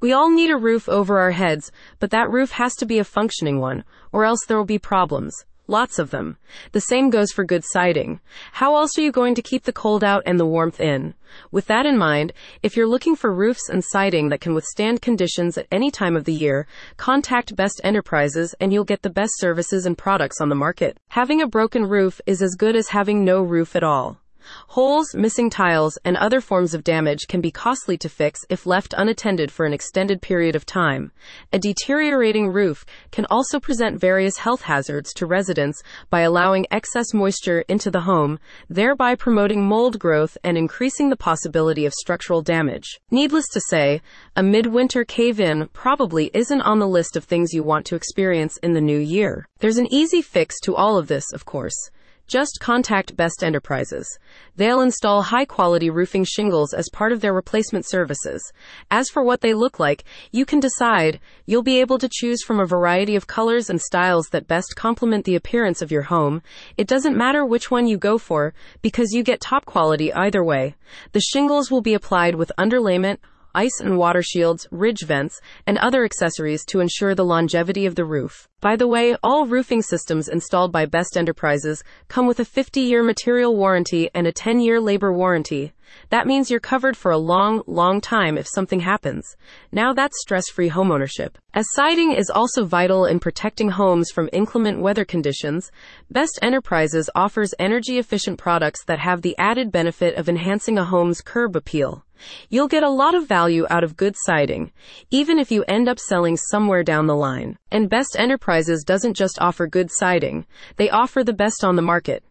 We all need a roof over our heads, but that roof has to be a functioning one, or else there will be problems. Lots of them. The same goes for good siding. How else are you going to keep the cold out and the warmth in? With that in mind, if you're looking for roofs and siding that can withstand conditions at any time of the year, contact Best Enterprises and you'll get the best services and products on the market. Having a broken roof is as good as having no roof at all. Holes, missing tiles, and other forms of damage can be costly to fix if left unattended for an extended period of time. A deteriorating roof can also present various health hazards to residents by allowing excess moisture into the home, thereby promoting mold growth and increasing the possibility of structural damage. Needless to say, a midwinter cave in probably isn't on the list of things you want to experience in the new year. There's an easy fix to all of this, of course. Just contact Best Enterprises. They'll install high quality roofing shingles as part of their replacement services. As for what they look like, you can decide. You'll be able to choose from a variety of colors and styles that best complement the appearance of your home. It doesn't matter which one you go for, because you get top quality either way. The shingles will be applied with underlayment, ice and water shields, ridge vents, and other accessories to ensure the longevity of the roof. By the way, all roofing systems installed by Best Enterprises come with a 50 year material warranty and a 10 year labor warranty. That means you're covered for a long, long time if something happens. Now that's stress free homeownership. As siding is also vital in protecting homes from inclement weather conditions, Best Enterprises offers energy efficient products that have the added benefit of enhancing a home's curb appeal. You'll get a lot of value out of good siding, even if you end up selling somewhere down the line. And Best Enterprises doesn't just offer good siding, they offer the best on the market.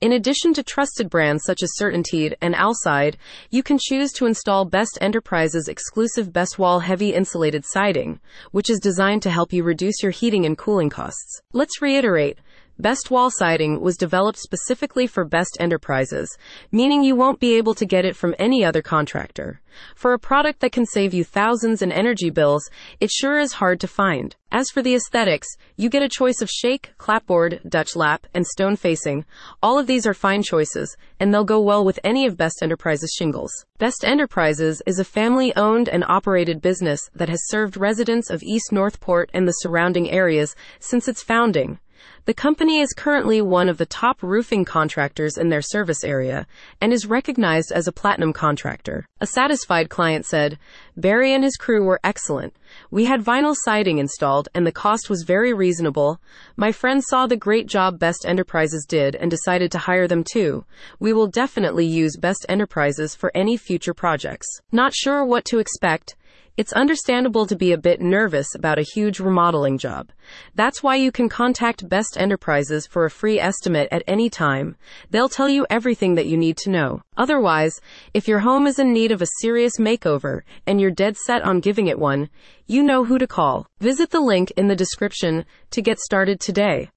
In addition to trusted brands such as CertainTeed and Alside, you can choose to install Best Enterprises exclusive Best Wall heavy insulated siding, which is designed to help you reduce your heating and cooling costs. Let's reiterate. Best Wall Siding was developed specifically for Best Enterprises, meaning you won't be able to get it from any other contractor. For a product that can save you thousands in energy bills, it sure is hard to find. As for the aesthetics, you get a choice of shake, clapboard, Dutch lap, and stone facing. All of these are fine choices, and they'll go well with any of Best Enterprises shingles. Best Enterprises is a family owned and operated business that has served residents of East Northport and the surrounding areas since its founding. The company is currently one of the top roofing contractors in their service area and is recognized as a platinum contractor. A satisfied client said, Barry and his crew were excellent. We had vinyl siding installed and the cost was very reasonable. My friend saw the great job Best Enterprises did and decided to hire them too. We will definitely use Best Enterprises for any future projects. Not sure what to expect? It's understandable to be a bit nervous about a huge remodeling job. That's why you can contact Best Enterprises for a free estimate at any time. They'll tell you everything that you need to know. Otherwise, if your home is in need of a serious makeover and you're dead set on giving it one, you know who to call. Visit the link in the description to get started today.